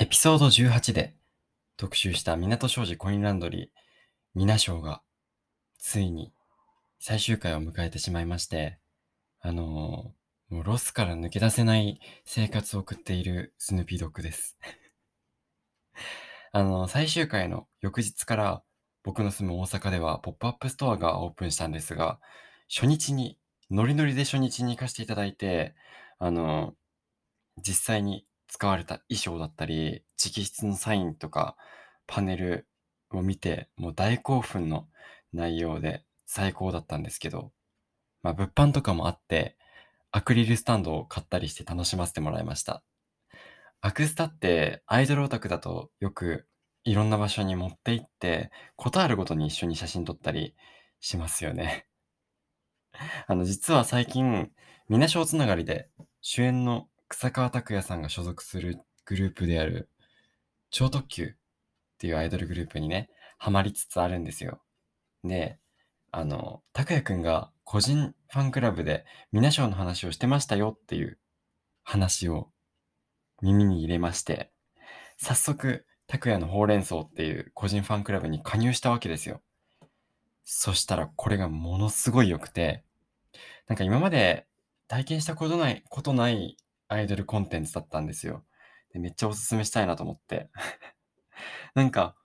エピソード18で特集したみなと商事コインランドリー、みなしょーがついに最終回を迎えてしまいまして、あのーもうロスから抜け出せない生活を送っているスヌーピードッグです。あの最終回の翌日から僕の住む大阪ではポップアップストアがオープンしたんですが、初日に、ノリノリで初日に行かせていただいて、あの実際に使われた衣装だったり、直筆のサインとか、パネルを見て、もう大興奮の内容で最高だったんですけど、まあ物販とかもあって、アクリルスタンドを買ったりして楽しませてもらいました。アクスタってアイドルオタクだとよくいろんな場所に持って行って、ことあるごとに一緒に写真撮ったりしますよね。あの、実は最近、みなしょうつながりで主演の草川拓也さんが所属するグループである超特急っていうアイドルグループにね、ハマりつつあるんですよ。で、あの、拓也くんが個人ファンクラブでみなしょうの話をしてましたよっていう話を耳に入れまして、早速、拓也のほうれん草っていう個人ファンクラブに加入したわけですよ。そしたらこれがものすごい良くて、なんか今まで体験したことない、ことないアイドルコンテンツだったんですよ。でめっちゃおすすめしたいなと思って。なんか、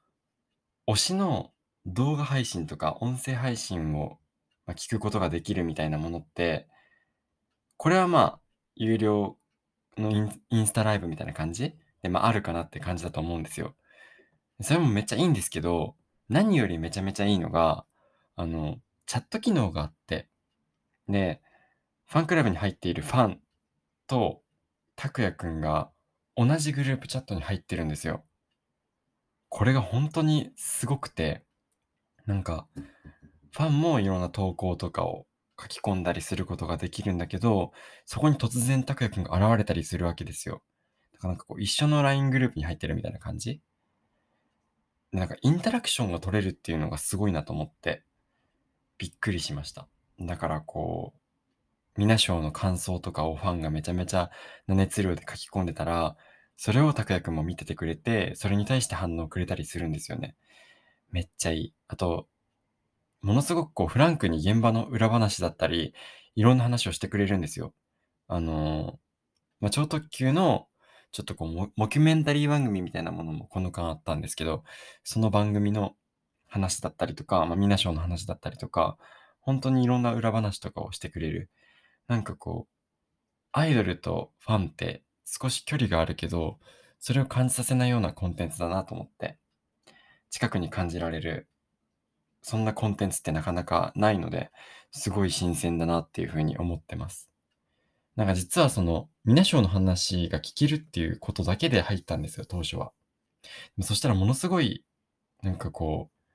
推しの動画配信とか音声配信をまあ聞くことができるみたいなものって、これはまあ、有料のインインスタライブみたいな感じ？で、まあ、あるかなって感じだと思うんですよ。それもめっちゃいいんですけど、何よりめちゃめちゃいいのが、あの、チャット機能があって、で、ファンクラブに入っているファンと、拓也くんが同じグループチャットに入ってるんですよ。これが本当にすごくて、なんか、ファンもいろんな投稿とかを書き込んだりすることができるんだけど、そこに突然拓也くんが現れたりするわけですよ。だからなんかこう一緒の LINE グループに入ってるみたいな感じなんかインタラクションが取れるっていうのがすごいなと思って、びっくりしました。だからこう、ミナショーの感想とかをファンがめちゃめちゃな熱量で書き込んでたら、それを拓也くんも見ててくれて、それに対して反応くれたりするんですよね。めっちゃいい。あと、ものすごくこうフランクに現場の裏話だったり、いろんな話をしてくれるんですよ。あのーまあ、超特急のちょっとこうモ、キュメンタリー番組みたいなものもこの間あったんですけど、その番組の話だったりとか、まあ、ミナショーの話だったりとか、本当にいろんな裏話とかをしてくれる。なんかこう、アイドルとファンって少し距離があるけど、それを感じさせないようなコンテンツだなと思って、近くに感じられる、そんなコンテンツってなかなかないので、すごい新鮮だなっていうふうに思ってます。なんか実はその、ミナショーの話が聞けるっていうことだけで入ったんですよ、当初は。そしたらものすごい、なんかこう、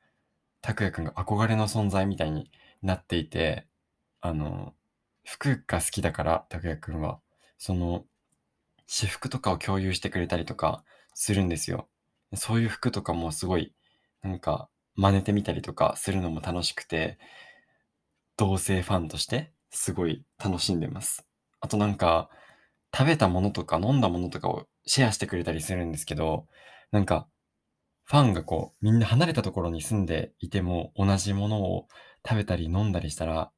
拓也くんが憧れの存在みたいになっていて、あの、服が好きだから、拓也くんは、その、私服とかを共有してくれたりとかするんですよ。そういう服とかもすごい、なんか、真似てみたりとかするのも楽しくて、同性ファンとしてすごい楽しんでます。あとなんか、食べたものとか飲んだものとかをシェアしてくれたりするんですけど、なんか、ファンがこう、みんな離れたところに住んでいても同じものを食べたり飲んだりしたら、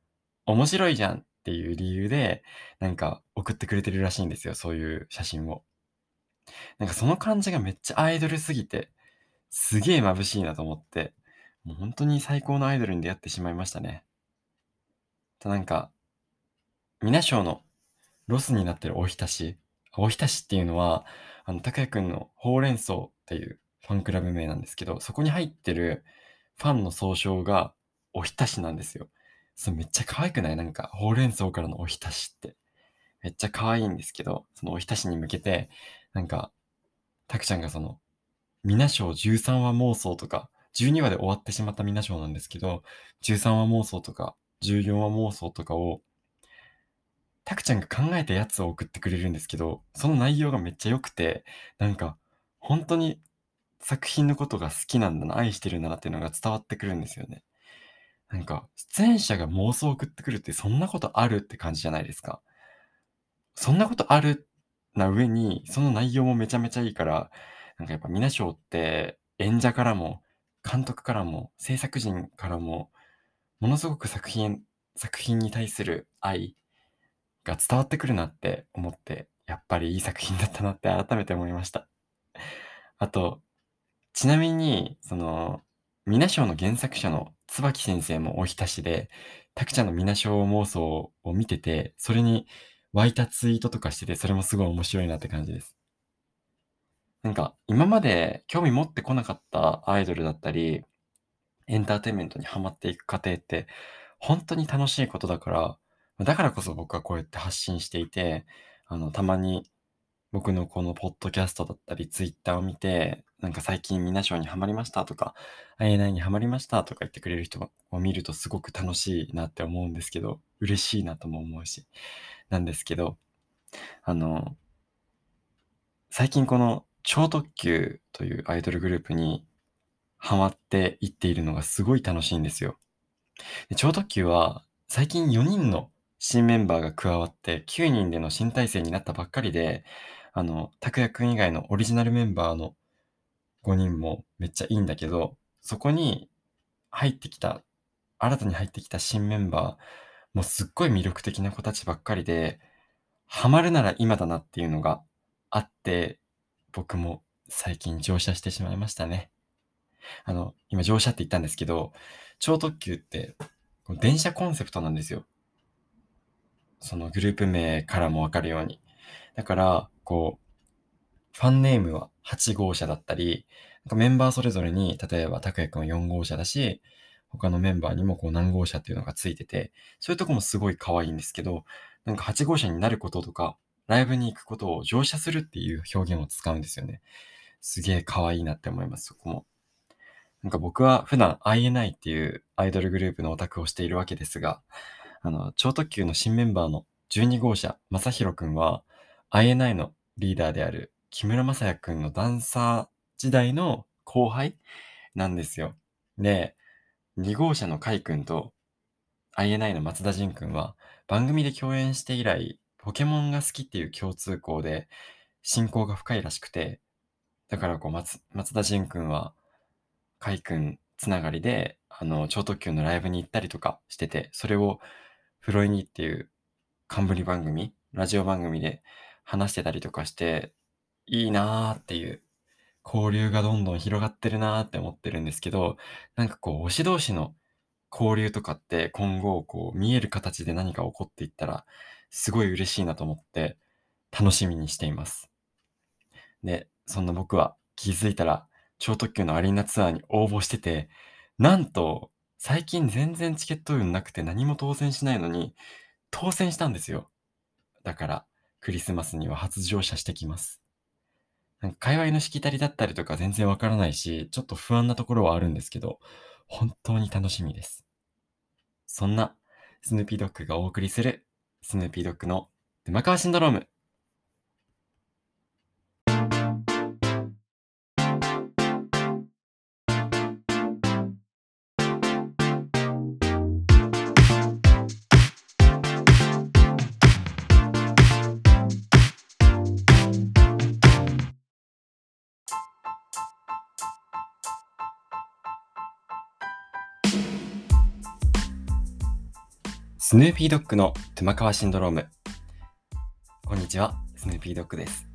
面白いじゃんていう理由で、なんか送ってくれてるらしいんですよ、そういう写真を。なんかその感じがめっちゃアイドルすぎて、すげえ眩しいなと思って、もう本当に最高のアイドルに出会ってしまいましたね。となんか、ミナショーのロスになってるおひたし。おひたしっていうのは、あの、拓也くんのほうれん草っていうファンクラブ名なんですけど、そこに入ってるファンの総称がおひたしなんですよ。それめっちゃ可愛くない？なんか、ほうれん草からのおひたしって。めっちゃ可愛いんですけど、そのおひたしに向けて、なんか、たくちゃんがその、ミナショー13話妄想とか、12話で終わってしまったミナショーなんですけど、13話妄想とか、14話妄想とかを、たくちゃんが考えたやつを送ってくれるんですけど、その内容がめっちゃ良くて、なんか、本当に作品のことが好きなんだな、愛してるんだなっていうのが伝わってくるんですよね。なんか、出演者が妄想を送ってくるってそんなことあるって感じじゃないですか。そんなことあるな上に、その内容もめちゃめちゃいいから、なんかやっぱ皆賞って演者からも監督からも制作陣からもものすごく作品作品に対する愛が伝わってくるなって思ってやっぱりいい作品だったなって改めて思いましたあとちなみにその皆賞の原作者の椿先生もおひたしでたくちゃんの皆賞妄想を見ててそれに湧いたツイートとかしててそれもすごい面白いなって感じです。なんか、今まで興味持ってこなかったアイドルだったり、エンターテインメントにハマっていく過程って、本当に楽しいことだから、だからこそ僕はこうやって発信していて、あの、たまに僕のこのポッドキャストだったり、ツイッターを見て、なんか最近みな賞にハマりましたとか、INI にハマりましたとか言ってくれる人を見るとすごく楽しいなって思うんですけど、嬉しいなとも思うし、なんですけど、あの、最近この超特急というアイドルグループにハマっていっているのがすごい楽しいんですよ。で超特急は最近4人の新メンバーが加わって9人での新体制になったばっかりで、あの、拓也くん以外のオリジナルメンバーの5人もめっちゃいいんだけど、そこに入ってきた、新たに入ってきた新メンバー、もうすっごい魅力的な子たちばっかりで、ハマるなら今だなっていうのがあって、僕も最近乗車してしまいましたね。あの、今乗車って言ったんですけど、超特急って電車コンセプトなんですよ。そのグループ名からもわかるように。だから、こう、ファンネームは8号車だったり、なんかメンバーそれぞれに、例えば拓也くんは4号車だし、他のメンバーにもこう何号車っていうのがついてて、そういうとこもすごい可愛いんですけど、なんか8号車になることとか、ライブに行くことを乗車するっていう表現を使うんですよね。すげえ可愛いなって思います、そこも。なんか僕は普段 INI っていうアイドルグループのオタクをしているわけですが、あの、超特急の新メンバーの12号車、正宏くんは INI のリーダーである木村正也くんのダンサー時代の後輩なんですよ。で、2号車の海くんと INI の松田仁くんは番組で共演して以来ポケモンが好きっていう共通項で親交が深いらしくて、だからこう松松田迅くんは、海くんつながりで、あの、超特急のライブに行ったりとかしてて、それをフロイニっていう冠番組、ラジオ番組で話してたりとかして、いいなーっていう交流がどんどん広がってるなーって思ってるんですけど、なんかこう、推し同士の交流とかって今後こう見える形で何か起こっていったらすごい嬉しいなと思って楽しみにしています。で、そんな僕は気づいたら超特急のアリーナツアーに応募してて、なんと最近全然チケット運なくて何も当選しないのに当選したんですよ。だからクリスマスには初乗車してきます。なんか界隈のしきたりだったりとか全然わからないし、ちょっと不安なところはあるんですけど、本当に楽しみです。そんなスヌーピードッグがお送りするスヌーピードッグのマカワシンドローム。スヌーピードッグのトゥマカワシンドローム。こんにちは、スヌーピードッグです。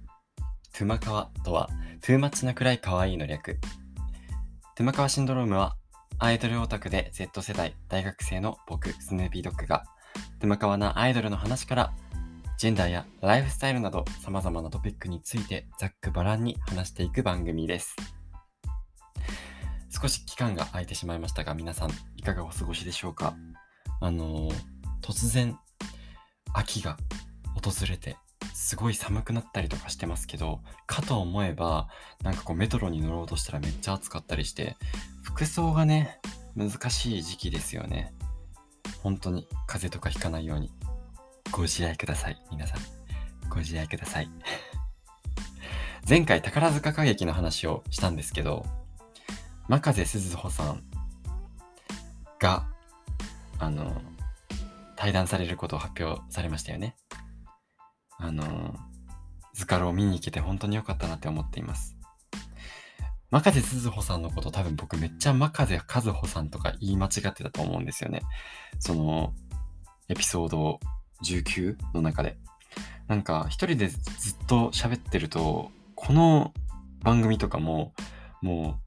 トゥマカワとは、 too much なくらい可愛いの略。トゥマカワシンドロームは、アイドルオタクで Z 世代、大学生の僕、スヌーピードッグが、トゥマカワなアイドルの話から、ジェンダーやライフスタイルなど様々なトピックについてざっくばらんに話していく番組です。少し期間が空いてしまいましたが、皆さんいかがお過ごしでしょうか？あのー突然秋が訪れてすごい寒くなったりとかしてますけどかと思えばなんかこうメトロに乗ろうとしたらめっちゃ暑かったりして服装がね難しい時期ですよね。本当に風邪とかひかないように。ご自愛ください皆さん。ご自愛ください。前回宝塚歌劇の話をしたんですけど真風鈴穂さんがあの対談されることを発表されましたよね。あの、図鑑を見に行けて本当に良かったなって思っています。真風鈴穂さんのこと多分僕めっちゃ真風和穂さんとか言い間違ってたと思うんですよね。その、エピソード19の中で。なんか一人でずっと喋ってると、この番組とかも、も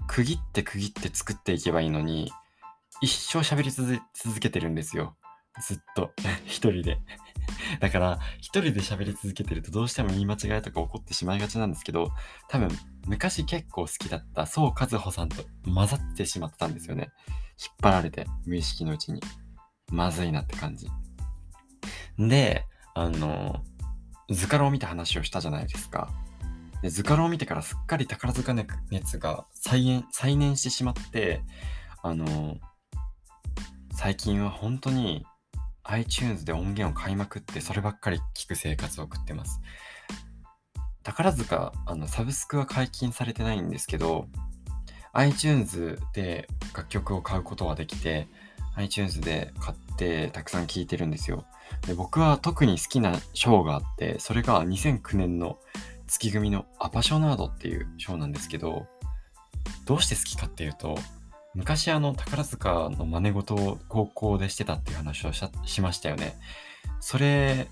う、区切って区切って作っていけばいいのに、一生喋り続けてるんですよ。ずっと。一人で。だから、一人で喋り続けてるとどうしても言い間違いとか起こってしまいがちなんですけど、多分、昔結構好きだった宋和穂さんと混ざってしまったんですよね。引っ張られて、無意識のうちに。まずいなって感じ。で、あの、図鑑を見た話をしたじゃないですか。で図鑑を見てからすっかり宝塚熱が再燃再燃してしまって、あの、最近は本当に iTunes で音源を買いまくってそればっかり聞く生活を送ってます。宝塚、あの、サブスクは解禁されてないんですけど、iTunes で楽曲を買うことはできて、iTunes で買ってたくさん聴いてるんですよ。で僕は特に好きなショーがあって、それが2009年の月組のアパショナードっていうショーなんですけど、どうして好きかっていうと、昔あの宝塚の真似事を高校でしてたっていう話をしましたよね。それ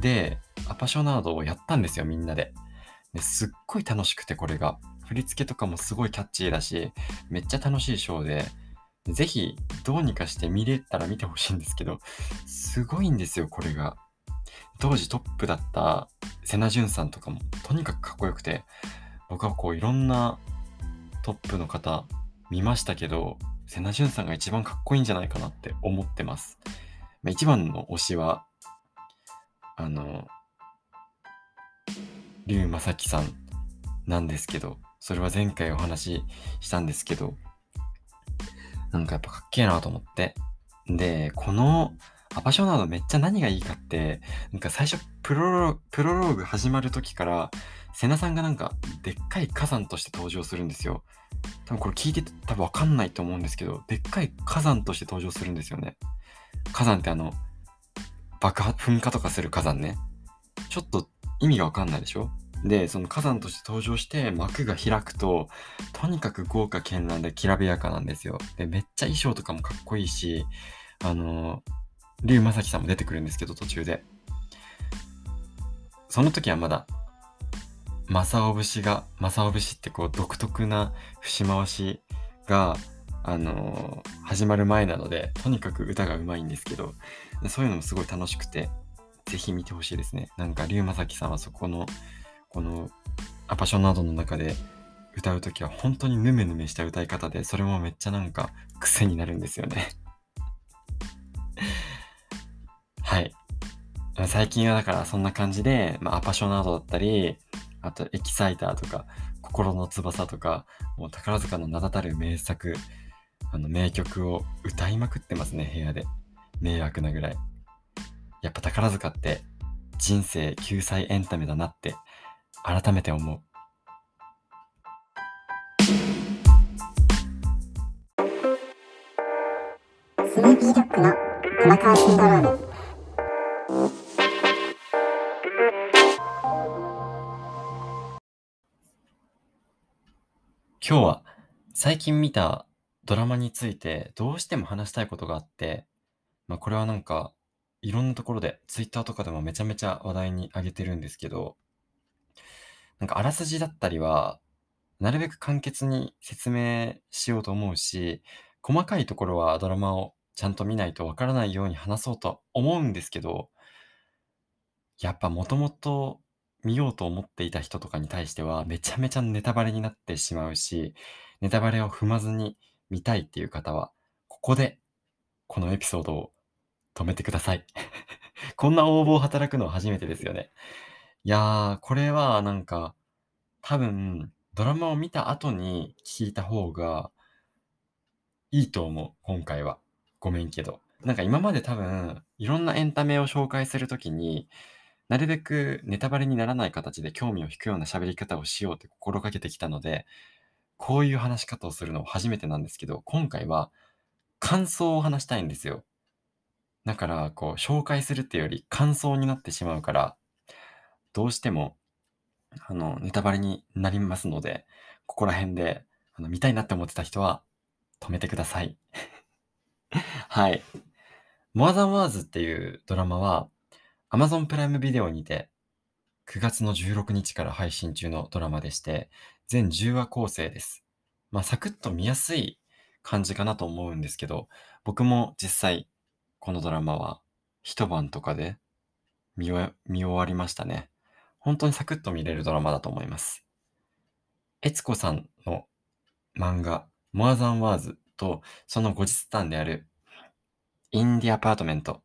でアパショナードをやったんですよ、みんなで。ですっごい楽しくてこれが。振り付けとかもすごいキャッチーだし、めっちゃ楽しいショーで、ぜひどうにかして見れたら見てほしいんですけど、すごいんですよ、これが。当時トップだった瀬名潤さんとかもとにかくかっこよくて、僕はこういろんなトップの方見ましたけど、瀬名潤さんが一番かっこいいんじゃないかなって思ってます。まあ、一番の推しは、あの、龍正樹さんなんですけど、それは前回お話ししたんですけど、なんかやっぱかっけえなと思って。で、このアパショナードめっちゃ何がいいかって、なんか最初プロロプロローグ始まる時から、瀬名さんがなんかでっかい火山として登場するんですよ。多分これ聞いてて多分わかんないと思うんですけど、でっかい火山として登場するんですよね。火山ってあの、爆発、噴火とかする火山ね。ちょっと意味がわかんないでしょ？で、その火山として登場して幕が開くと、とにかく豪華絢爛できらびやかなんですよ。で、めっちゃ衣装とかもかっこいいし、あの、龍正樹さんも出てくるんですけど、途中で。その時はまだ、正雄節が、正雄節ってこう独特な節回しが、あのー、始まる前なので、とにかく歌がうまいんですけど、そういうのもすごい楽しくて、ぜひ見てほしいですね。なんか、龍正樹さんはそこのこのアパションなどの中で歌う時は本当にヌメヌメした歌い方でそれもめっちゃなんか癖になるんですよね はい最近はだからそんな感じで、まあ、アパショナードだったりあとエキサイターとか心の翼とかもう宝塚の名だたる名作あの名曲を歌いまくってますね部屋で迷惑なぐらいやっぱ宝塚って人生救済エンタメだなって改めて思う。スヌーピードッグの玉川シンドローム。今日は最近見たドラマについてどうしても話したいことがあって、まあこれはなんかいろんなところで、ツイッターとかでもめちゃめちゃ話題に上げてるんですけど、なんかあらすじだったりは、なるべく簡潔に説明しようと思うし、細かいところはドラマをちゃんと見ないとわからないように話そうと思うんですけど、やっぱもともと見ようと思っていた人とかに対してはめちゃめちゃネタバレになってしまうし、ネタバレを踏まずに見たいっていう方は、ここでこのエピソードを止めてください。こんな応募を働くのは初めてですよね。いやー、これはなんか、多分、ドラマを見た後に聞いた方がいいと思う、今回は。ごめんけど。なんか今まで多分、いろんなエンタメを紹介するときに、なるべくネタバレにならない形で興味を引くような喋り方をしようって心がけてきたので、こういう話し方をするの初めてなんですけど、今回は感想を話したいんですよ。だから、こう、紹介するっていうより感想になってしまうから、どうしてもあの、ネタバレになりますので、ここら辺で、あの、見たいなって思ってた人は、止めてください。はい。モアザンワーズっていうドラマは、Amazon プライムビデオにて、9月の16日から配信中のドラマでして、全10話構成です。まあ、サクッと見やすい感じかなと思うんですけど、僕も実際、このドラマは一晩とかで見終わりましたね。本当にサクッと見れるドラマだと思います。悦子さんの漫画、モアザンワーズとその後日談であるインディアパートメント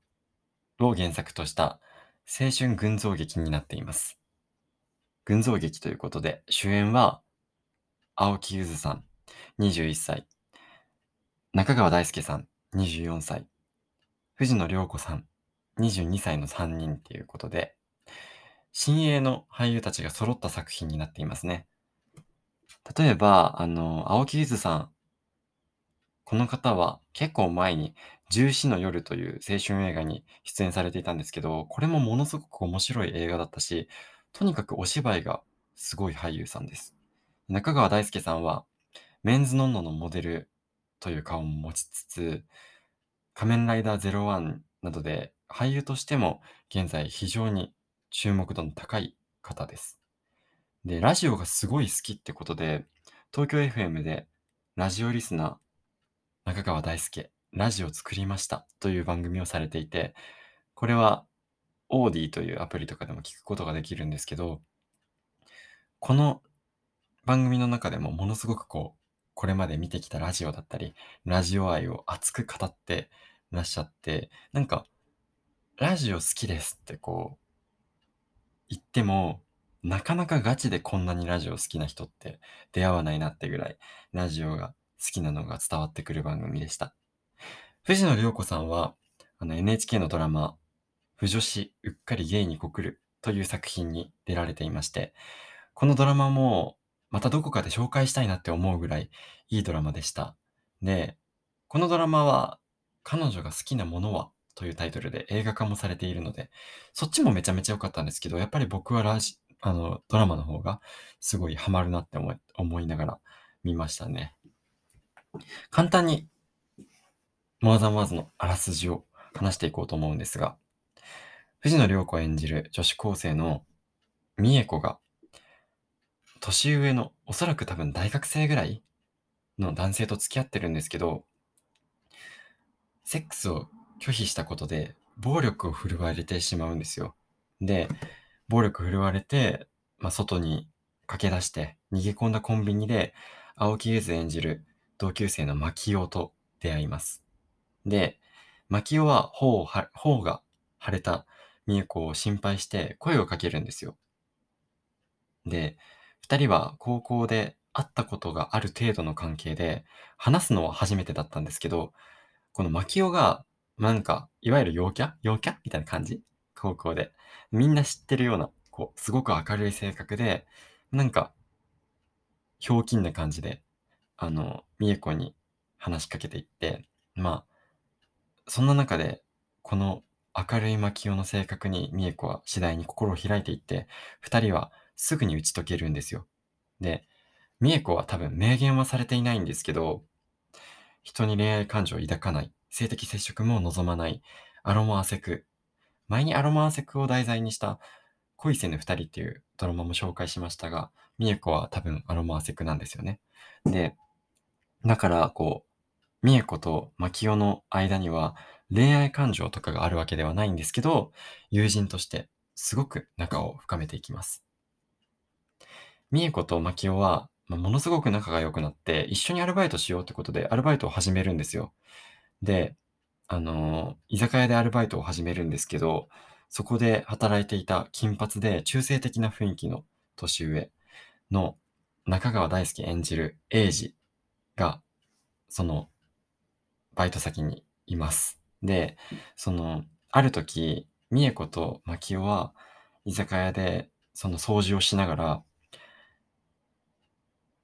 を原作とした青春群像劇になっています。群像劇ということで、主演は青木ゆずさん、21歳、中川大輔さん、24歳、藤野涼子さん、22歳の3人っていうことで、新鋭の俳優たちが揃った作品になっていますね。例えば、あの、青木ゆずさん。この方は結構前に14の夜という青春映画に出演されていたんですけど、これもものすごく面白い映画だったし、とにかくお芝居がすごい俳優さんです。中川大輔さんは、メンズノンノのモデルという顔も持ちつつ、仮面ライダー01などで俳優としても現在非常に注目度の高い方です。で、ラジオがすごい好きってことで、東京 FM でラジオリスナー、中川大輔、ラジオ作りましたという番組をされていて、これはオーディというアプリとかでも聞くことができるんですけど、この番組の中でもものすごくこう、これまで見てきたラジオだったり、ラジオ愛を熱く語ってらっしゃって、なんか、ラジオ好きですってこう、言っても、なかなかガチでこんなにラジオ好きな人って出会わないなってぐらい、ラジオがきなのが伝わってくる番組でした。藤野涼子さんは、あの NHK のドラマ、不女子うっかりゲイに告るという作品に出られていまして、このドラマもまたどこかで紹介したいなって思うぐらいいいドラマでした。で、このドラマは彼女が好きなものはというタイトルで映画化もされているので、そっちもめちゃめちゃ良かったんですけど、やっぱり僕はラジ、あの、ドラマの方がすごいハマるなって思い思いながら見ましたね。簡単に、モアザンワーズのあらすじを話していこうと思うんですが、藤野涼子演じる女子高生の美恵子が、年上の、おそらく多分大学生ぐらいの男性と付き合ってるんですけど、セックスを拒否したことで、暴力を振るわれてしまうんですよ。で、暴力振るわれて、まあ、外に駆け出して逃げ込んだコンビニで、青木ゆず演じる同級生の牧雄と出会います。で、牧雄は頬を頬が腫れた美恵子を心配して声をかけるんですよ。で、二人は高校で会ったことがある程度の関係で、話すのは初めてだったんですけど、この牧雄がなんか、いわゆる陽キャ？陽キャ？みたいな感じ？高校で。みんな知ってるような、こう、すごく明るい性格で、なんか、ひょうきんな感じで、あの、みえこに話しかけていって、まあ、そんな中で、この明るい牧雄の性格にみえこは次第に心を開いていって、二人はすぐに打ち解けるんですよ。で、みえこは多分明言はされていないんですけど、人に恋愛感情を抱かない性的接触も望まないアロマアセク。前にアロマアセクを題材にした恋せぬ二人っていうドラマも紹介しましたが、ミエコは多分アロマアセクなんですよね。で、だからこう、ミエコとマキオの間には恋愛感情とかがあるわけではないんですけど、友人としてすごく仲を深めていきます。ミエコとマキオは、まあ、ものすごく仲が良くなって、一緒にアルバイトしようってことでアルバイトを始めるんですよ。で、あの、居酒屋でアルバイトを始めるんですけど、そこで働いていた金髪で中性的な雰囲気の年上の中川大輔演じる英二が、その、バイト先にいます。で、その、ある時、美恵子と牧雄は、居酒屋で、その掃除をしながら、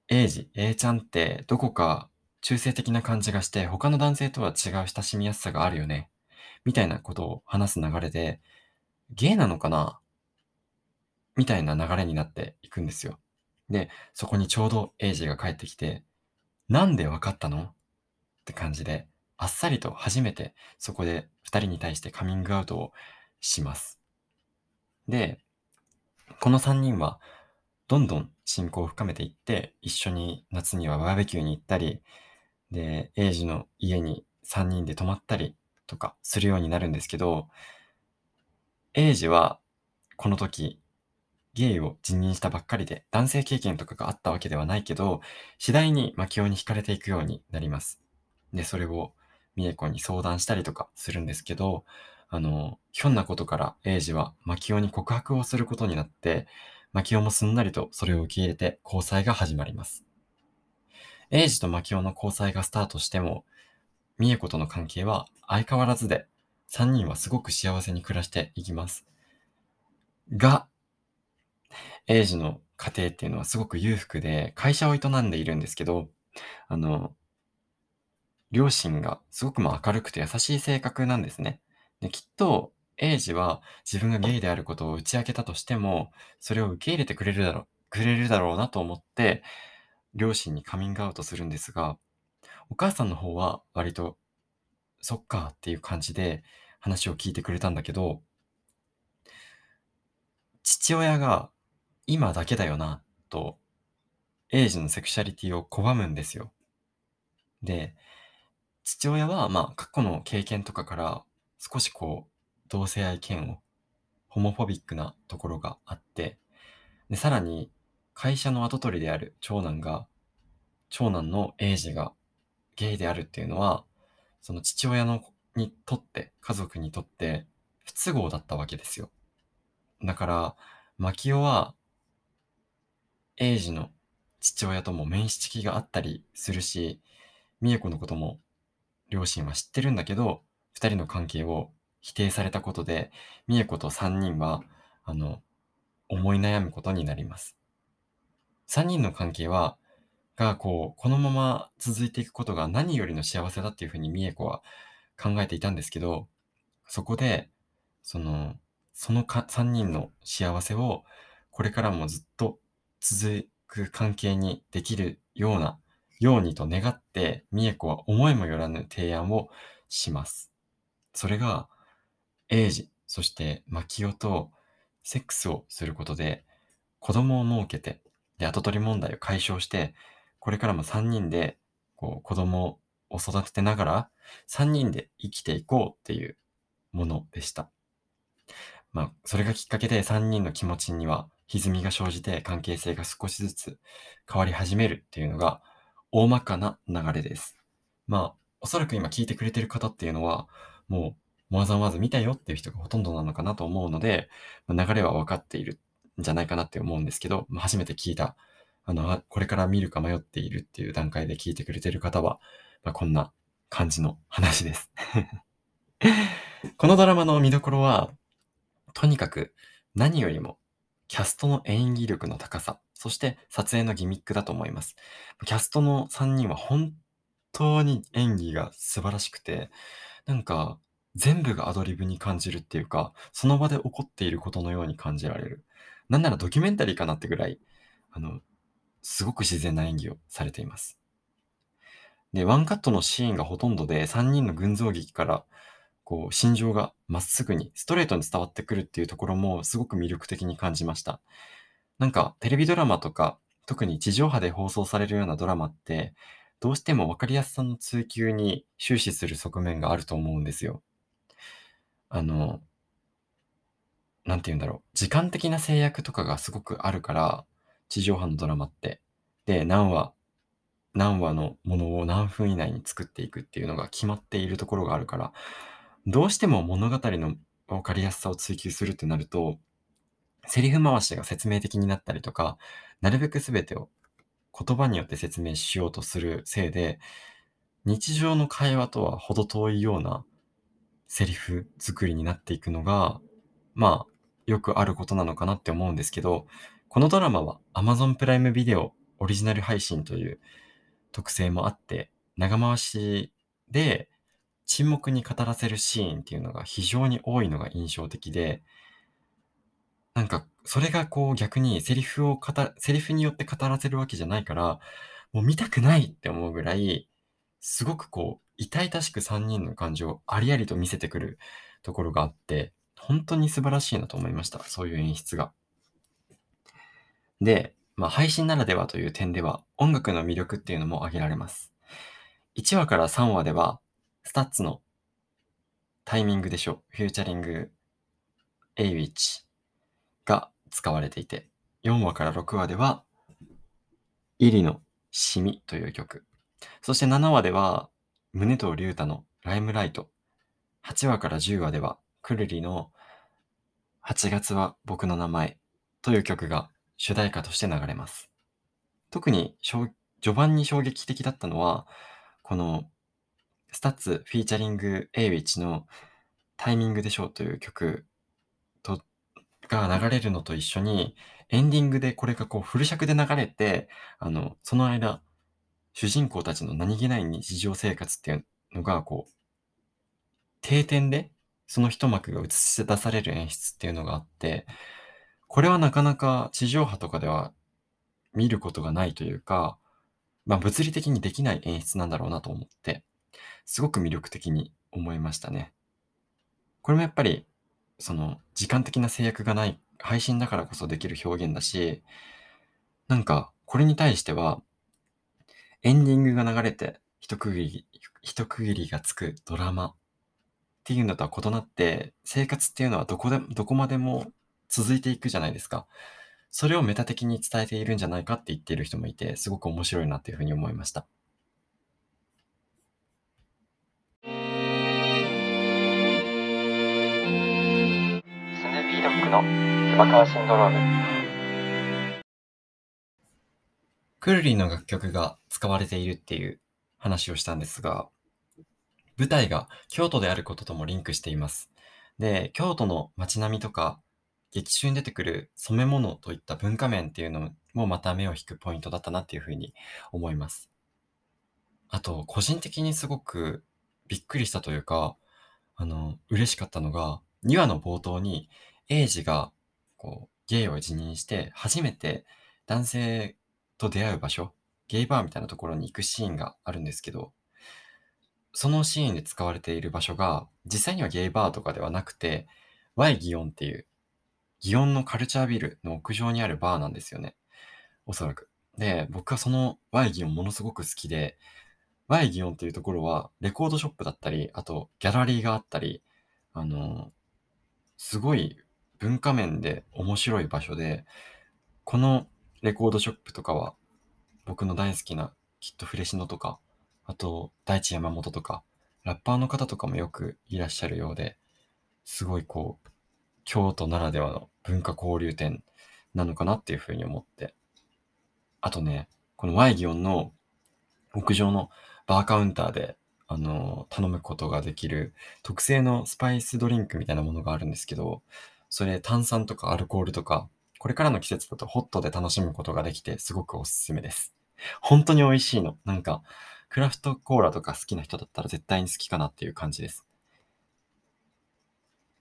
英二、A ちゃんってどこか中性的な感じがして、他の男性とは違う親しみやすさがあるよね。みたいなことを話す流れで、ゲイなのかな？みたいな流れになっていくんですよ。で、そこにちょうどエイジが帰ってきて、なんでわかったの？って感じで、あっさりと初めてそこで二人に対してカミングアウトをします。で、この三人はどんどん親交を深めていって、一緒に夏にはバーベキューに行ったり、で、エイジの家に3人で泊まったりとかするようになるんですけど、エイジはこの時ゲイを辞任したばっかりで男性経験とかがあったわけではないけど、次第にマキオに惹かれていくようになります。で、それをミエコに相談したりとかするんですけど、あの、ひょんなことからエイジはマキオに告白をすることになって、マキオもすんなりとそれを受け入れて交際が始まります。エイジとマキオの交際がスタートしても、ミエコとの関係は相変わらずで、3人はすごく幸せに暮らしていきます。が、エイジの家庭っていうのはすごく裕福で、会社を営んでいるんですけど、あの、両親がすごくまあ明るくて優しい性格なんですね。で、きっと、エイジは自分がゲイであることを打ち明けたとしても、それを受け入れてくれるだろう、くれるだろうなと思って、両親にカミングアウトするんですが、お母さんの方は割と、そっかっていう感じで話を聞いてくれたんだけど、父親が今だけだよな、と、エイジのセクシャリティを拒むんですよ。で、父親は、まあ、過去の経験とかから、少しこう、同性愛嫌悪、ホモフォビックなところがあって、で、さらに、会社の跡取りである長男が、長男のエイジがゲイであるっていうのは、その父親のにとって、家族にとって不都合だったわけですよ。だから、マキオはエイジの父親とも面識があったりするし、ミエコのことも両親は知ってるんだけど、二人の関係を否定されたことで、ミエコと三人は、あの、思い悩むことになります。三人の関係は、が、こう、このまま続いていくことが何よりの幸せだっていうふうにミエコは考えていたんですけど、そこで、その、そのか3人の幸せをこれからもずっと続く関係にできるような、ようにと願って、美恵子は思いもよらぬ提案をします。それが、エイジ、そしてマキオとセックスをすることで、子供を設けて、で、後取り問題を解消して、これからも3人で、こう、子供を育ててながら、3人で生きていこうっていうものでした。まあ、それがきっかけで3人の気持ちには歪みが生じて関係性が少しずつ変わり始めるっていうのが大まかな流れです。まあ、おそらく今聞いてくれてる方っていうのは、もう、わざわざ見たよっていう人がほとんどなのかなと思うので、まあ、流れは分かっているんじゃないかなって思うんですけど、まあ、初めて聞いた、あの、これから見るか迷っているっていう段階で聞いてくれてる方は、まあ、こんな感じの話です。このドラマの見どころは、とにかく何よりもキャストの演技力の高さ、そして撮影のギミックだと思います。キャストの3人は本当に演技が素晴らしくて、なんか全部がアドリブに感じるっていうか、その場で起こっていることのように感じられる。なんならドキュメンタリーかなってぐらい、あの、すごく自然な演技をされています。で、ワンカットのシーンがほとんどで3人の群像劇からこう、心情がまっすぐに、ストレートに伝わってくるっていうところもすごく魅力的に感じました。なんか、テレビドラマとか、特に地上波で放送されるようなドラマって、どうしても分かりやすさの追求に終始する側面があると思うんですよ。あの、なんて言うんだろう。時間的な制約とかがすごくあるから、地上波のドラマって。で、何話、何話のものを何分以内に作っていくっていうのが決まっているところがあるから、どうしても物語の分かりやすさを追求するってなると、セリフ回しが説明的になったりとか、なるべく全てを言葉によって説明しようとするせいで、日常の会話とは程遠いようなセリフ作りになっていくのが、まあ、よくあることなのかなって思うんですけど、このドラマは Amazon プライムビデオオリジナル配信という特性もあって、長回しで沈黙に語らせるシーンっていうのが非常に多いのが印象的で、なんかそれがこう逆にセリフを語セリフによって語らせるわけじゃないから、もう見たくないって思うぐらい、すごくこう、痛々しく3人の感情をありありと見せてくるところがあって、本当に素晴らしいなと思いました。そういう演出が。で、まあ、配信ならではという点では、音楽の魅力っていうのも挙げられます。1話から3話では、 STUTS のタイミングでしょう。 featuring、Awich が使われていて、4話から6話では、イリのシミという曲。そして7話では、宗藤隆太のライムライト。8話から10話では、くるりの8月は僕の名前という曲が主題歌として流れます。特に序盤に衝撃的だったのは、この STUTS featuring Awich のタイミングでしょうという曲とが流れるのと一緒にエンディングでこれがこうフル尺で流れて、あの、その間、主人公たちの何気ない日常生活っていうのがこう、定点でその一幕が映し出される演出っていうのがあって、これはなかなか地上波とかでは見ることがないというか、まあ物理的にできない演出なんだろうなと思って、すごく魅力的に思いましたね。これもやっぱり、その時間的な制約がない配信だからこそできる表現だし、なんかこれに対しては、エンディングが流れて一区切り、一区切りがつくドラマっていうのとは異なって、生活っていうのはどこで、どこまでも続いていくじゃないですか。それをメタ的に伝えているんじゃないかって言っている人もいて、すごく面白いなっていうふうに思いました。の山川シンドローム。クルリンの楽曲が使われているっていう話をしたんですが、舞台が京都であることともリンクしています。で、京都の街並みとか劇中に出てくる染め物といった文化面っていうのもまた目を引くポイントだったなっていうふうに思います。あと、個人的にすごくびっくりしたというか、あの、嬉しかったのが、2話の冒頭に、エイジが、こう、ゲイを辞任して、初めて男性と出会う場所、ゲイバーみたいなところに行くシーンがあるんですけど、そのシーンで使われている場所が、実際にはゲイバーとかではなくて、Y ギオンっていう祇園のカルチャービルの屋上にあるバーなんですよね。おそらく。で、僕はその Y 祇園ものすごく好きで、Y 祇園っていうところはレコードショップだったり、あとギャラリーがあったり、あの、すごい文化面で面白い場所で、このレコードショップとかは僕の大好きなきっとフレシノとか、あと大地山本とか、ラッパーの方とかもよくいらっしゃるようで、すごいこう、京都ならではの文化交流展なのかなっていうふうに思って。あとね、このワイギオンの屋上のバーカウンターで、あの、頼むことができる特製のスパイスドリンクみたいなものがあるんですけど、それ炭酸とかアルコールとか、これからの季節だとホットで楽しむことができてすごくおすすめです。本当に美味しいの。なんか、クラフトコーラとか好きな人だったら絶対に好きかなっていう感じです。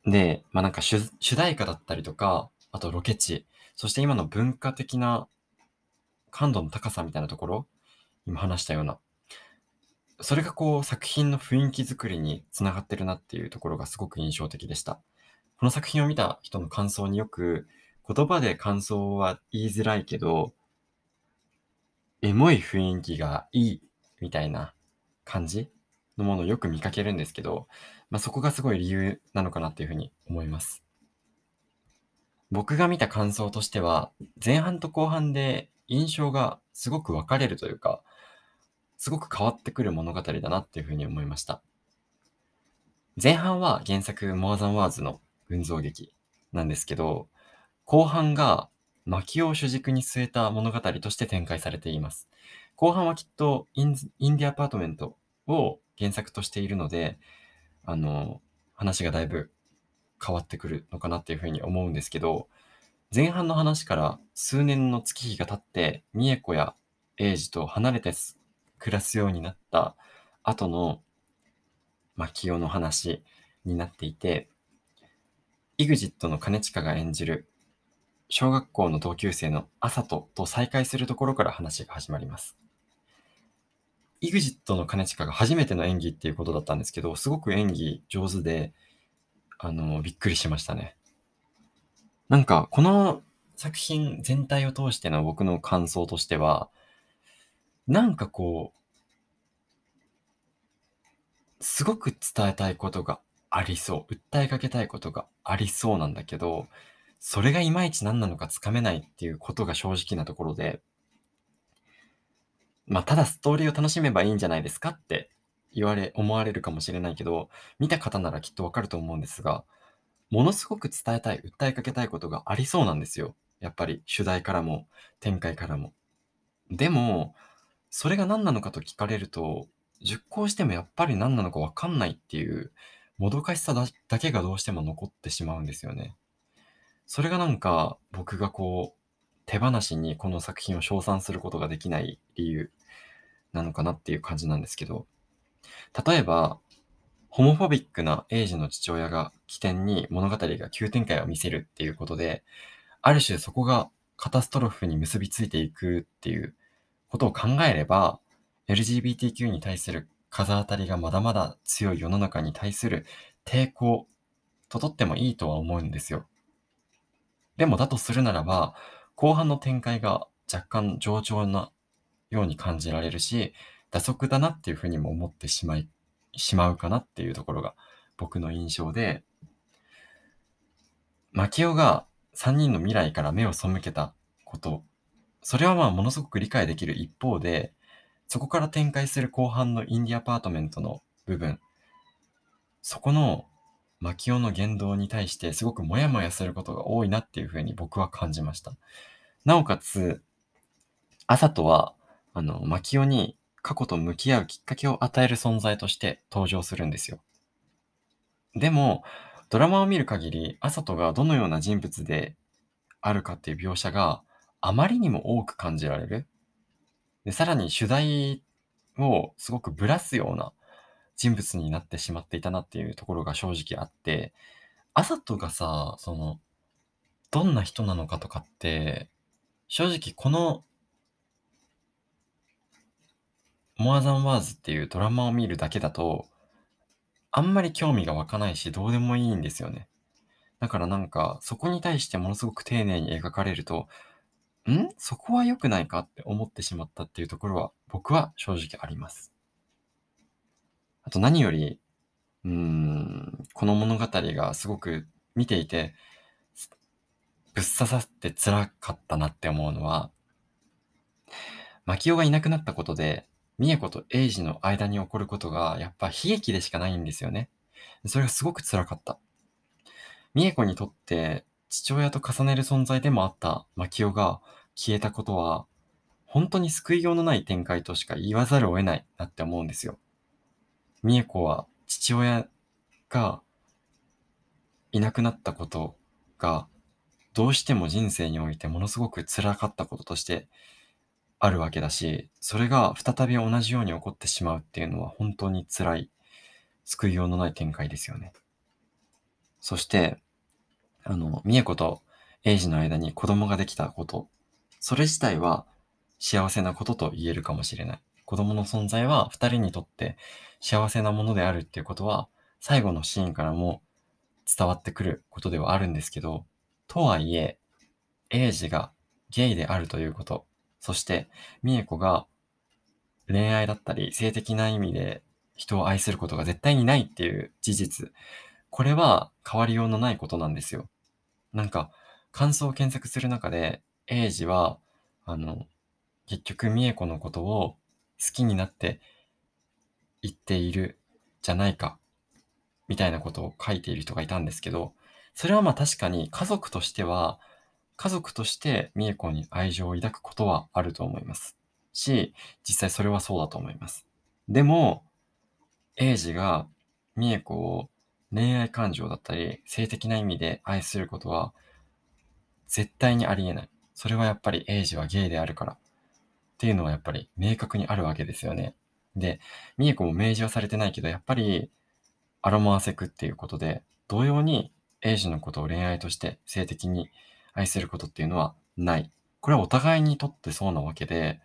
で、まあ、なんか主題歌だったりとか、あとロケ地、そして今の文化的な感度の高さみたいなところ、今話したような、それがこう作品の雰囲気作りに繋がってるなっていうところがすごく印象的でした。この作品を見た人の感想によく、言葉で感想は言いづらいけど、エモい雰囲気がいいみたいな感じのものをよく見かけるんですけど、まあ、そこがすごい理由なのかなっていうふうに思います。僕が見た感想としては、前半と後半で印象がすごく分かれるというか、すごく変わってくる物語だなっていうふうに思いました。前半は原作 More Than Words の群像劇なんですけど、後半が薪を主軸に据えた物語として展開されています。後半はきっとインインディアパートメントを原作としているので、あの、話がだいぶ変わってくるのかなっていうふうに思うんですけど、前半の話から数年の月日が経って、美恵子や英二と離れて暮らすようになった後の牧雄の話になっていて、EXIT の兼近が演じる小学校の同級生のあさとと再会するところから話が始まります。EXIT の兼近が初めての演技っていうことだったんですけど、すごく演技上手で、あの、びっくりしましたね。なんか、この作品全体を通しての僕の感想としては、なんかこう、すごく伝えたいことがありそう。訴えかけたいことがありそうなんだけど、それがいまいち何なのかつかめないっていうことが正直なところで、まあ、ただストーリーを楽しめばいいんじゃないですかって言われ、思われるかもしれないけど、見た方ならきっとわかると思うんですが、ものすごく伝えたい、訴えかけたいことがありそうなんですよ。やっぱり主題からも展開からも。でも、それが何なのかと聞かれると、熟考してもやっぱり何なのかわかんないっていうもどかしさだけがどうしても残ってしまうんですよね。それがなんか僕がこう手放しにこの作品を称賛することができない理由なのかなっていう感じなんですけど、例えば、ホモフォビックなエイジの父親が起点に物語が急展開を見せるっていうことで、ある種そこがカタストロフに結びついていくっていうことを考えれば、LGBTQ に対する風当たりがまだまだ強い世の中に対する抵抗ととってもいいとは思うんですよ。でもだとするならば、後半の展開が若干上調なように感じられるし、打足だなっていうふうにも思ってしまい、しまうかなっていうところが僕の印象で、マキオが3人の未来から目を背けたこと、それはまあものすごく理解できる一方で、そこから展開する後半のインディアパートメントの部分、そこのマキオの言動に対してすごくモヤモヤすることが多いなっていうふうに僕は感じました。なおかつ、アサトは、あの、マキオに過去と向き合うきっかけを与える存在として登場するんですよ。でも、ドラマを見る限り、アサトがどのような人物であるかっていう描写があまりにも多く感じられる。で、さらに主題をすごくぶらすような人物になってしまっていたなっていうところが正直あって、あさとがさ、その、どんな人なのかとかって、正直この、モアザンワーズっていうドラマを見るだけだと、あんまり興味が湧かないし、どうでもいいんですよね。だからなんか、そこに対してものすごく丁寧に描かれると、ん？そこは良くないかって思ってしまったっていうところは僕は正直あります。あと何より、うん、この物語がすごく見ていて、ぶっ刺さって辛かったなって思うのは、キオがいなくなったことで、ミエコとエイジの間に起こることが、やっぱ悲劇でしかないんですよね。それがすごく辛かった。ミエコにとって父親と重ねる存在でもあったマキオが消えたことは、本当に救いようのない展開としか言わざるを得ないなって思うんですよ。ミエコは父親がいなくなったことが、どうしても人生においてものすごく辛かったこととしてあるわけだし、それが再び同じように起こってしまうっていうのは本当に辛い、救いようのない展開ですよね。そして、あの、美恵子とエイジの間に子供ができたこと、それ自体は幸せなことと言えるかもしれない。子供の存在は二人にとって幸せなものであるっていうことは、最後のシーンからも伝わってくることではあるんですけど、とはいえ、エイジがゲイであるということ、そして美恵子が恋愛だったり性的な意味で人を愛することが絶対にないっていう事実、これは変わりようのないことなんですよ。なんか、感想を検索する中で、エイジは、あの、結局、ミエコのことを好きになって言っているじゃないか、みたいなことを書いている人がいたんですけど、それはまあ確かに家族としては、家族としてミエコに愛情を抱くことはあると思います。し、実際それはそうだと思います。でも、エイジがミエコを恋愛感情だったり、性的な意味で愛することは、絶対にありえない。それはやっぱりエイジはゲイであるから。っていうのはやっぱり明確にあるわけですよね。で、ミエコも明示はされてないけど、やっぱりアロマアセクっていうことで、同様にエイジのことを恋愛として性的に愛することっていうのはない。これはお互いにとってそうなわけで、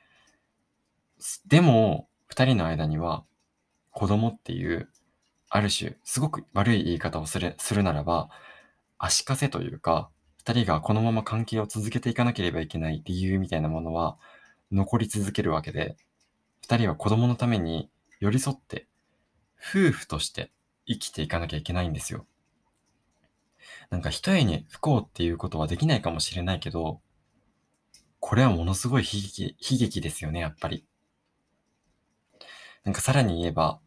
でも、二人の間には、子供っていう、ある種、すごく悪い言い方をするするならば、足かせというか、二人がこのまま関係を続けていかなければいけない理由みたいなものは残り続けるわけで、二人は子供のために寄り添って、夫婦として生きていかなきゃいけないんですよ。なんか一重に不幸っていうことはできないかもしれないけど、これはものすごい悲劇、悲劇ですよね、やっぱり。なんかさらに言えば、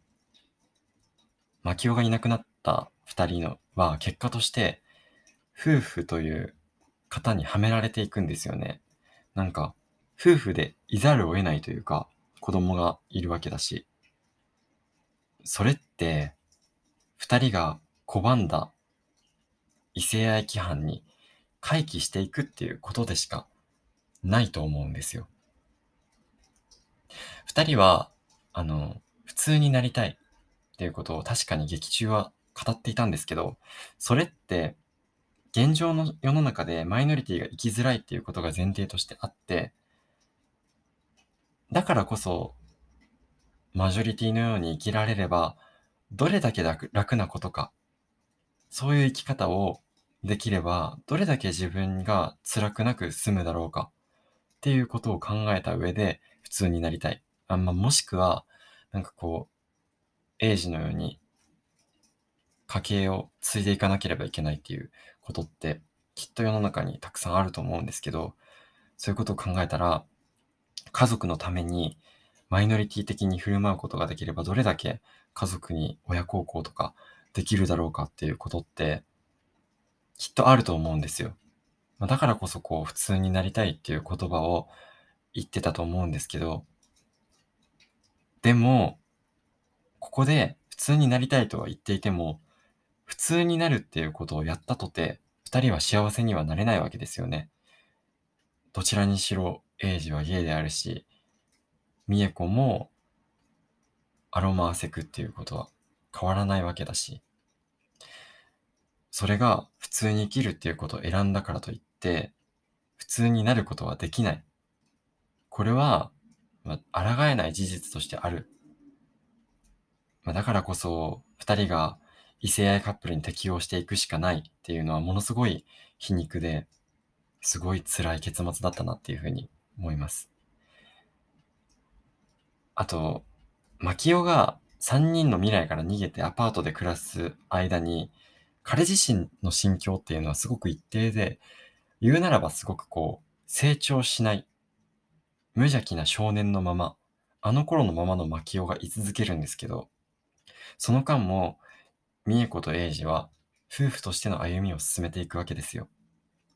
マキオがいなくなった二人のは結果として夫婦という型にはめられていくんですよね。なんか夫婦でいざるを得ないというか子供がいるわけだし、それって二人が拒んだ異性愛規範に回帰していくっていうことでしかないと思うんですよ。二人はあの、普通になりたいっていうことを確かに劇中は語っていたんですけど、それって、現状の世の中でマイノリティが生きづらいっていうことが前提としてあって、だからこそ、マジョリティのように生きられれば、どれだけ楽なことか、そういう生き方をできれば、どれだけ自分が辛くなく済むだろうかっていうことを考えた上で普通になりたい。あま、もしくは、なんかこう、英治のように家計を継いでいかなければいけないっていうことってきっと世の中にたくさんあると思うんですけど、そういうことを考えたら、家族のためにマイノリティ的に振る舞うことができればどれだけ家族に親孝行とかできるだろうかっていうことってきっとあると思うんですよ。だからこそこう普通になりたいっていう言葉を言ってたと思うんですけど、でも、ここで普通になりたいとは言っていても、普通になるっていうことをやったとて、二人は幸せにはなれないわけですよね。どちらにしろ、エイジはゲイであるし、ミエコもアロマーセクっていうことは変わらないわけだし、それが普通に生きるっていうことを選んだからといって、普通になることはできない。これはまあ、抗えない事実としてある。まあ、だからこそ、二人が異性愛カップルに適応していくしかないっていうのはものすごい皮肉で、すごい辛い結末だったなっていうふうに思います。あと、マキオが3人の未来から逃げてアパートで暮らす間に、彼自身の心境っていうのはすごく一定で、言うならばすごくこう、成長しない無邪気な少年のまま、あの頃のままの牧雄が居続けるんですけど、その間も、美恵子と英二は夫婦としての歩みを進めていくわけですよ。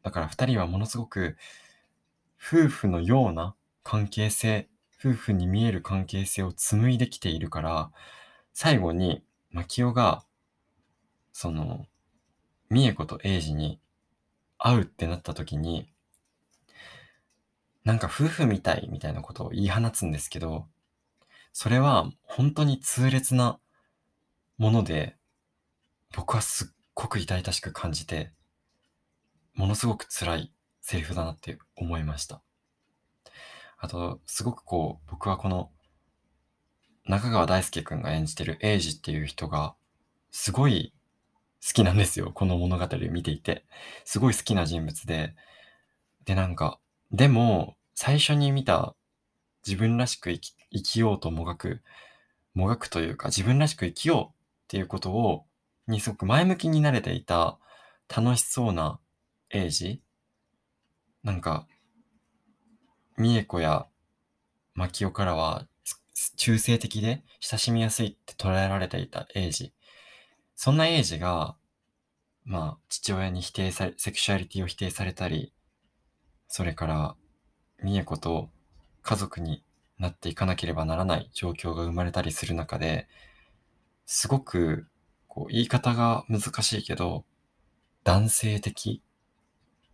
だから二人はものすごく夫婦のような関係性、夫婦に見える関係性を紡いできているから、最後に牧雄が、その、美恵子と英二に会うってなった時に、なんか夫婦みたいみたいなことを言い放つんですけど、それは本当に痛烈なもので、僕はすっごく痛々しく感じて、ものすごく辛いセリフだなって思いました。あと、すごくこう、僕はこの、中川大輔くんが演じてるエイジっていう人が、すごい好きなんですよ。この物語を見ていて。すごい好きな人物で。で、なんか、でも、最初に見た自分らしく生き生きようともがく、もがくというか自分らしく生きようっていうことを、にすごく前向きになれていた楽しそうなエイジなんか、ミエコやマキオからは中性的で親しみやすいって捉えられていたエイジ。そんなエイジが、まあ、父親に否定され、セクシュアリティを否定されたり、それから、美恵子と家族になっていかなければならない状況が生まれたりする中で、すごく、こう、言い方が難しいけど、男性的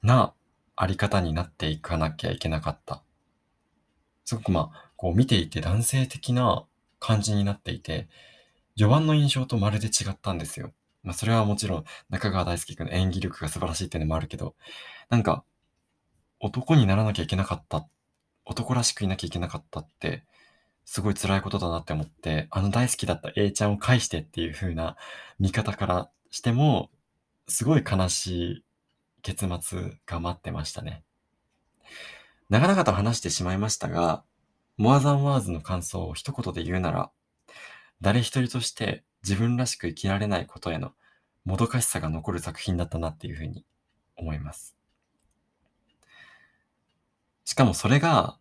なあり方になっていかなきゃいけなかった。すごくまあ、こう見ていて男性的な感じになっていて、序盤の印象とまるで違ったんですよ。まあそれはもちろん中川大輔君の演技力が素晴らしいっていうのもあるけど、なんか男にならなきゃいけなかった、男らしくいなきゃいけなかったって、すごい辛いことだなって思って、あの大好きだった A ちゃんを返してっていう風な見方からしても、すごい悲しい結末が待ってましたね。長々と話してしまいましたが、モアザンワーズの感想を一言で言うなら、誰一人として自分らしく生きられないことへのもどかしさが残る作品だったなっていうふうに思います。しかもそれが、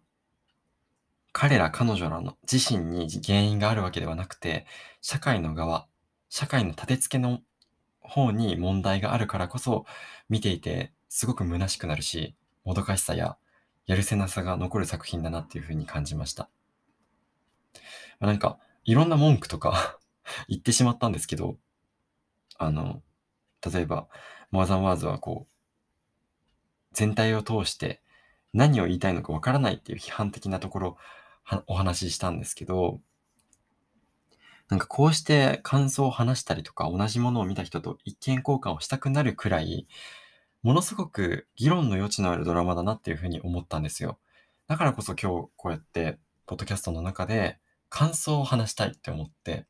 彼ら彼女らの自身に原因があるわけではなくて、社会の側、社会の立て付けの方に問題があるからこそ、見ていてすごく虚しくなるし、もどかしさややるせなさが残る作品だなっていうふうに感じました。まあなんか、いろんな文句とか 言ってしまったんですけど、あの、例えば、モアザンワーズはこう、全体を通して何を言いたいのかわからないっていう批判的なところお話ししたんですけど、なんかこうして感想を話したりとか同じものを見た人と意見交換をしたくなるくらい、ものすごく議論の余地のあるドラマだなっていうふうに思ったんですよ。だからこそ今日こうやって、ポッドキャストの中で感想を話したいって思って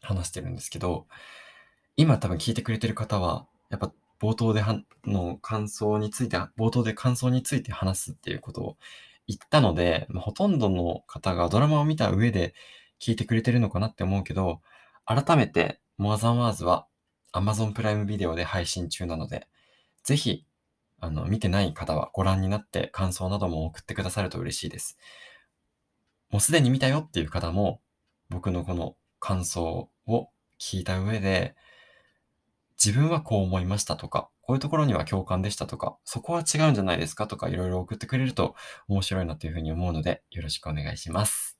話してるんですけど、今多分聞いてくれてる方は、やっぱ冒頭ではの感想について、冒頭で感想について話すっていうことを言ったので、まあ、ほとんどの方がドラマを見た上で聞いてくれてるのかなって思うけど、改めて、モアザンワーズは Amazon プライムビデオで配信中なので、ぜひ、あの、見てない方はご覧になって感想なども送ってくださると嬉しいです。もうすでに見たよっていう方も、僕のこの感想を聞いた上で、自分はこう思いましたとか、こういうところには共感でしたとか、そこは違うんじゃないですかとか、いろいろ送ってくれると面白いなというふうに思うので、よろしくお願いします。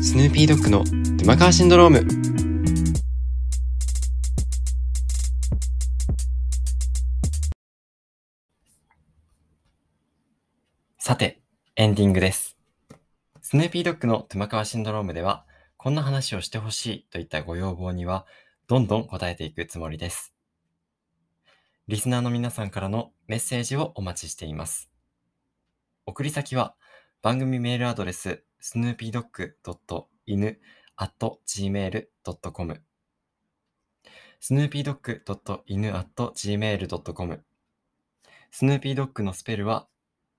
スヌーピードッグの沼川シンドローム。さて、エンディングです。スヌーピードッグの熊川シンドロームでは、こんな話をしてほしいといったご要望には、どんどん答えていくつもりです。リスナーの皆さんからのメッセージをお待ちしています。送り先は、番組メールアドレス、snoopydog.in.gmail.com snoopydog.in.gmail.com スヌーピードッグのスペルは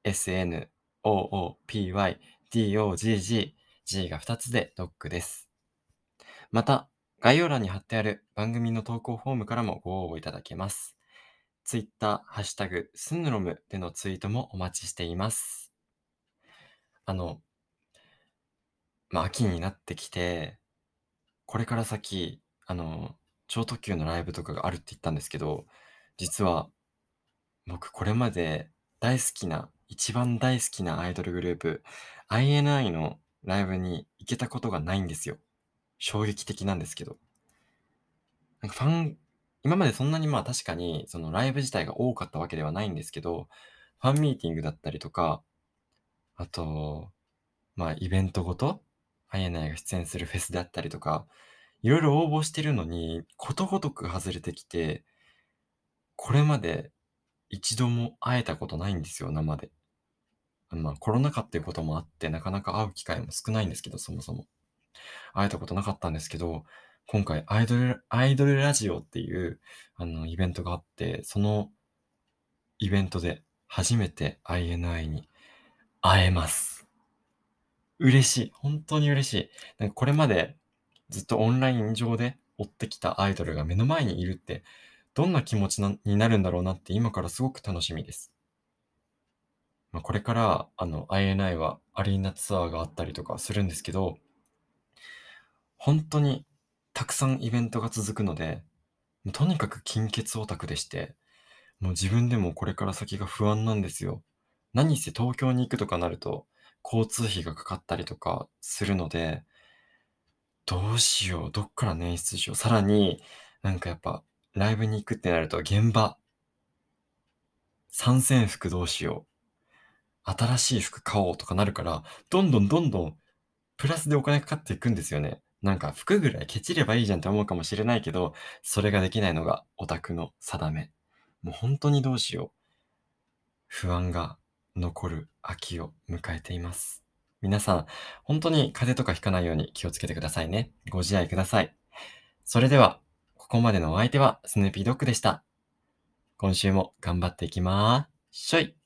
snoopydogg G が2つでドッグです。また、概要欄に貼ってある番組の投稿フォームからもご応募いただけます。Twitter、ハッシュタグ、スヌロムでのツイートもお待ちしています。あの、まあ、秋になってきて、これから先、あの、超特急のライブとかがあるって言ったんですけど、実は、僕これまで大好きな、一番大好きなアイドルグループ、INI のライブに行けたことがないんですよ。衝撃的なんですけど。なんかファン、今までそんなにまあ確かにそのライブ自体が多かったわけではないんですけど、ファンミーティングだったりとか、あと、まあイベントごと、INI が出演するフェスであったりとか、いろいろ応募してるのに、ことごとく外れてきて、これまで一度も会えたことないんですよ、生で。まあコロナ禍っていうこともあって、なかなか会う機会も少ないんですけど、そもそも。会えたことなかったんですけど、今回アイドル、アイドルラジオっていう、あの、イベントがあって、そのイベントで初めて INI に会えます。嬉しい。本当に嬉しい。なんかこれまでずっとオンライン上で追ってきたアイドルが目の前にいるって、どんな気持ちになるんだろうなって今からすごく楽しみです。まあ、これから、あの、INI はアリーナツアーがあったりとかするんですけど、本当にたくさんイベントが続くので、とにかく金欠オタクでして、もう自分でもこれから先が不安なんですよ。何せ東京に行くとかなると、交通費がかかったりとかするので、どうしよう、どっから捻出しよう。さらに、なんかやっぱ、ライブに行くってなると、現場、参戦服どうしよう。新しい服買おうとかなるから、どんどんどんどんプラスでお金かかっていくんですよね。なんか服ぐらいケチればいいじゃんって思うかもしれないけど、それができないのがオタクの定め。もう本当にどうしよう。不安が残る秋を迎えています。皆さん、本当に風邪とかひかないように気をつけてくださいね。ご自愛ください。それでは、ここまでのお相手はスヌーピードッグでした。今週も頑張っていきまー。しょい